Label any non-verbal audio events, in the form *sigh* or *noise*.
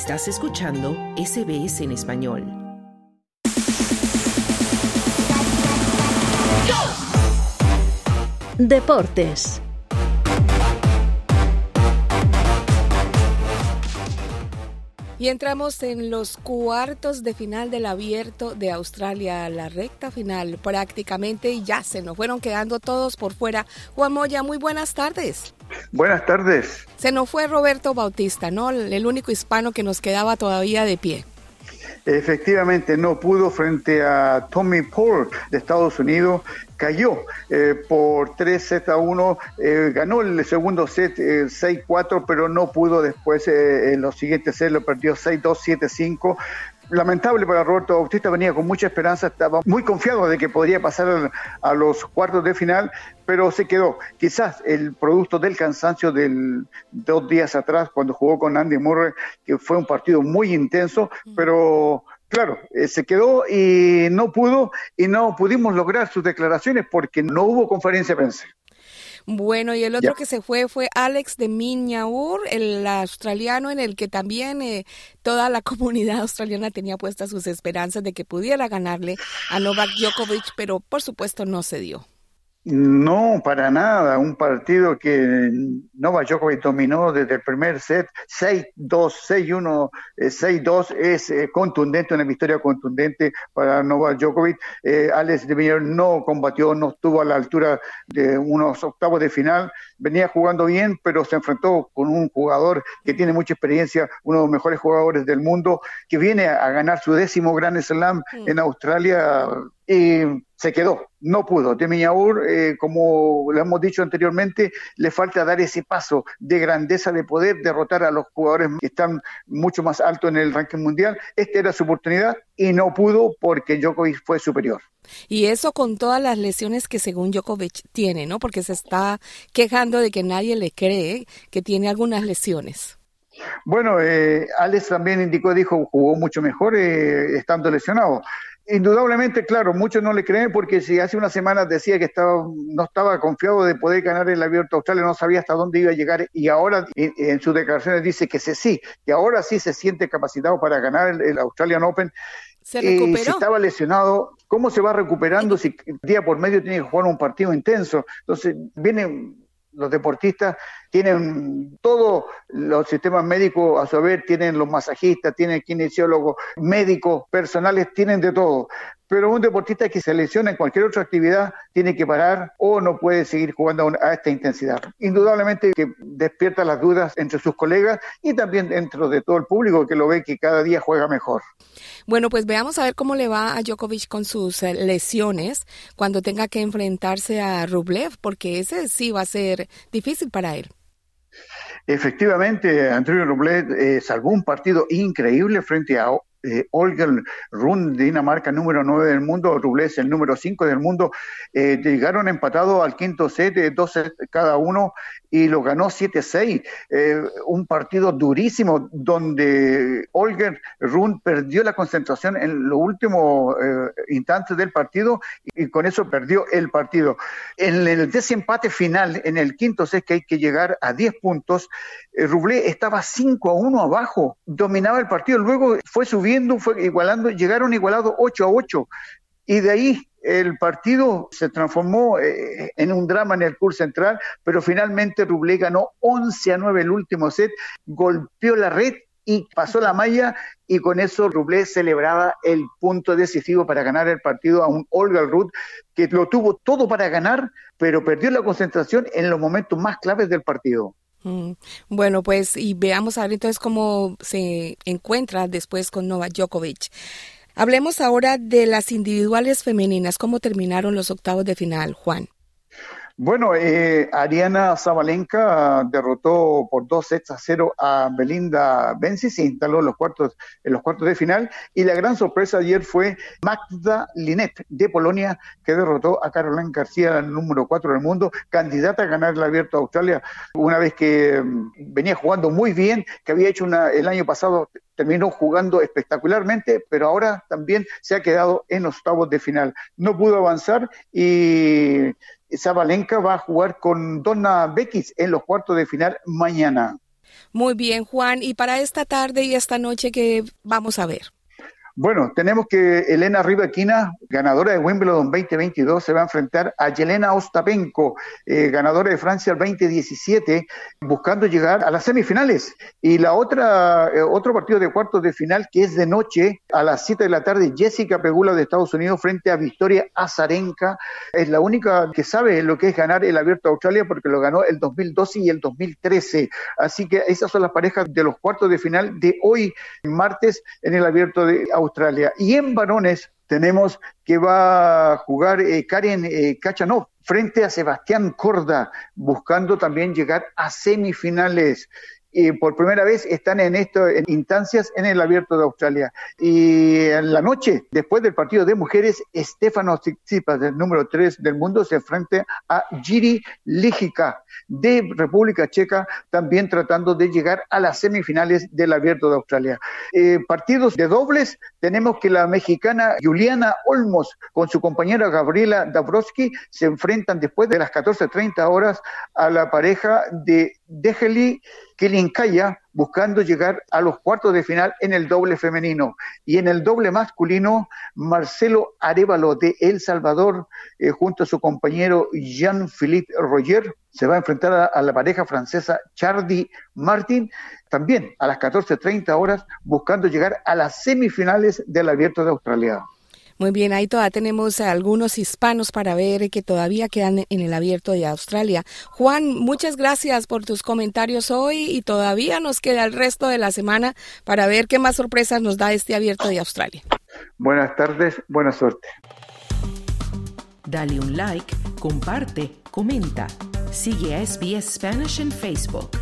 Estás escuchando SBS en español. Deportes. Y entramos en los cuartos de final del abierto de Australia, la recta final prácticamente y ya se nos fueron quedando todos por fuera. Juan Moya, muy buenas tardes. Buenas tardes. Se nos fue Roberto Bautista, ¿no? El único hispano que nos quedaba todavía de pie. Efectivamente, no pudo frente a Tommy Paul de Estados Unidos. Cayó eh, por 3 sets a 1, eh, ganó el segundo set 6-4, eh, pero no pudo después en los siguientes sets, lo perdió 6-2, 7-5 lamentable para Roberto Bautista, venía con mucha esperanza, estaba muy confiado de que podría pasar a los cuartos de final, pero se quedó. Quizás el producto del cansancio del dos días atrás, cuando jugó con Andy Murray, que fue un partido muy intenso, pero Claro, eh, se quedó y no pudo y no pudimos lograr sus declaraciones porque no hubo conferencia de prensa. Bueno, y el otro que se fue fue Alex de Miñaur, el australiano en el que también eh, toda la *laughs* comunidad australiana tenía puestas sus esperanzas de que pudiera ganarle a Novak Djokovic, pero por supuesto no se dio. No, para nada. Un partido que Novak Djokovic dominó desde el primer set, 6-2, 6-1, 6-2, es eh, contundente, una victoria contundente para Novak Djokovic. Eh, Alex de Villar no combatió, no estuvo a la altura de unos octavos de final. Venía jugando bien, pero se enfrentó con un jugador que tiene mucha experiencia, uno de los mejores jugadores del mundo, que viene a ganar su décimo Grand Slam en Australia y se quedó, no pudo. De Miñaur, eh, como lo hemos dicho anteriormente, le falta dar ese paso de grandeza, de poder derrotar a los jugadores que están mucho más altos en el ranking mundial. Esta era su oportunidad y no pudo porque Djokovic fue superior. Y eso con todas las lesiones que según Djokovic tiene, ¿no? Porque se está quejando de que nadie le cree que tiene algunas lesiones. Bueno, eh, Alex también indicó, dijo, jugó mucho mejor eh, estando lesionado. Indudablemente, claro, muchos no le creen porque si hace unas semanas decía que estaba, no estaba confiado de poder ganar el Abierto Australia, no sabía hasta dónde iba a llegar y ahora en, sus declaraciones dice que sí, que ahora sí se siente capacitado para ganar el, Australian Open. ¿Se recuperó? si estaba lesionado, ¿cómo se va recuperando si día por medio tiene que jugar un partido intenso? Entonces, viene los deportistas tienen todos los sistemas médicos a su vez, tienen los masajistas, tienen kinesiólogos, médicos, personales, tienen de todo. Pero un deportista que se lesiona en cualquier otra actividad tiene que parar o no puede seguir jugando a esta intensidad. Indudablemente que despierta las dudas entre sus colegas y también dentro de todo el público que lo ve que cada día juega mejor. Bueno, pues veamos a ver cómo le va a Djokovic con sus eh, lesiones cuando tenga que enfrentarse a Rublev, porque ese sí va a ser difícil para él. Efectivamente, Antonio Rublev eh, salvó un partido increíble frente a eh, Olga Run, Dinamarca número 9 del mundo, Rubles el número 5 del mundo, eh, llegaron empatados al quinto set, eh, dos sets cada uno, y lo ganó 7-6. Eh, un partido durísimo donde Olga Run perdió la concentración en los últimos instantes del partido y, con eso perdió el partido. En el desempate final, en el quinto set, que hay que llegar a 10 puntos, Ruble estaba 5 a 1 abajo, dominaba el partido, luego fue subiendo fue igualando, llegaron igualados 8 a 8. Y de ahí el partido se transformó eh, en un drama en el curso central, pero finalmente Rublé ganó 11 a 9 el último set, golpeó la red y pasó la malla y con eso Rublé celebraba el punto decisivo para ganar el partido a un Olga Ruth que lo tuvo todo para ganar, pero perdió la concentración en los momentos más claves del partido. Mm. Bueno, pues y veamos ahora entonces cómo se encuentra después con Novak Djokovic. Hablemos ahora de las individuales femeninas, cómo terminaron los octavos de final, Juan. Bueno, eh, Ariana Zabalenka derrotó por dos sets a cero a Belinda Benzi, se instaló en los cuartos, en los cuartos de final y la gran sorpresa ayer fue Magda Linet de Polonia que derrotó a Caroline García, número cuatro del mundo, candidata a ganar el Abierto de Australia, una vez que mm, venía jugando muy bien, que había hecho una, el año pasado terminó jugando espectacularmente, pero ahora también se ha quedado en octavos de final. No pudo avanzar y Zabalenka va a jugar con Donna Bekis en los cuartos de final mañana. Muy bien, Juan. Y para esta tarde y esta noche, ¿qué vamos a ver? Bueno, tenemos que Elena Rivaquina, ganadora de Wimbledon 2022, se va a enfrentar a Yelena Ostapenko, eh, ganadora de Francia el 2017, buscando llegar a las semifinales. Y la otra, eh, otro partido de cuartos de final que es de noche a las 7 de la tarde, Jessica Pegula de Estados Unidos frente a Victoria Azarenka. Es la única que sabe lo que es ganar el Abierto de Australia porque lo ganó el 2012 y el 2013. Así que esas son las parejas de los cuartos de final de hoy, martes, en el Abierto de Australia. Australia. Y en varones tenemos que va a jugar eh, Karen eh, Kachanov frente a Sebastián Corda, buscando también llegar a semifinales y por primera vez están en esto en instancias en el Abierto de Australia. Y en la noche, después del partido de mujeres, Stefano Tsitsipas, del número 3 del mundo, se enfrenta a Giri Ligica de República Checa, también tratando de llegar a las semifinales del Abierto de Australia. Eh, partidos de dobles, tenemos que la mexicana Juliana Olmos con su compañera Gabriela Dabrowski se enfrentan después de las 14.30 horas a la pareja de Dejeli Kilinkaya buscando llegar a los cuartos de final en el doble femenino. Y en el doble masculino, Marcelo Arevalo de El Salvador, eh, junto a su compañero Jean-Philippe Roger, se va a enfrentar a, a la pareja francesa Chardy Martin, también a las 14.30 horas, buscando llegar a las semifinales del Abierto de Australia. Muy bien, ahí todavía tenemos algunos hispanos para ver que todavía quedan en el abierto de Australia. Juan, muchas gracias por tus comentarios hoy y todavía nos queda el resto de la semana para ver qué más sorpresas nos da este abierto de Australia. Buenas tardes, buena suerte. Dale un like, comparte, comenta. Sigue a SBS Spanish en Facebook.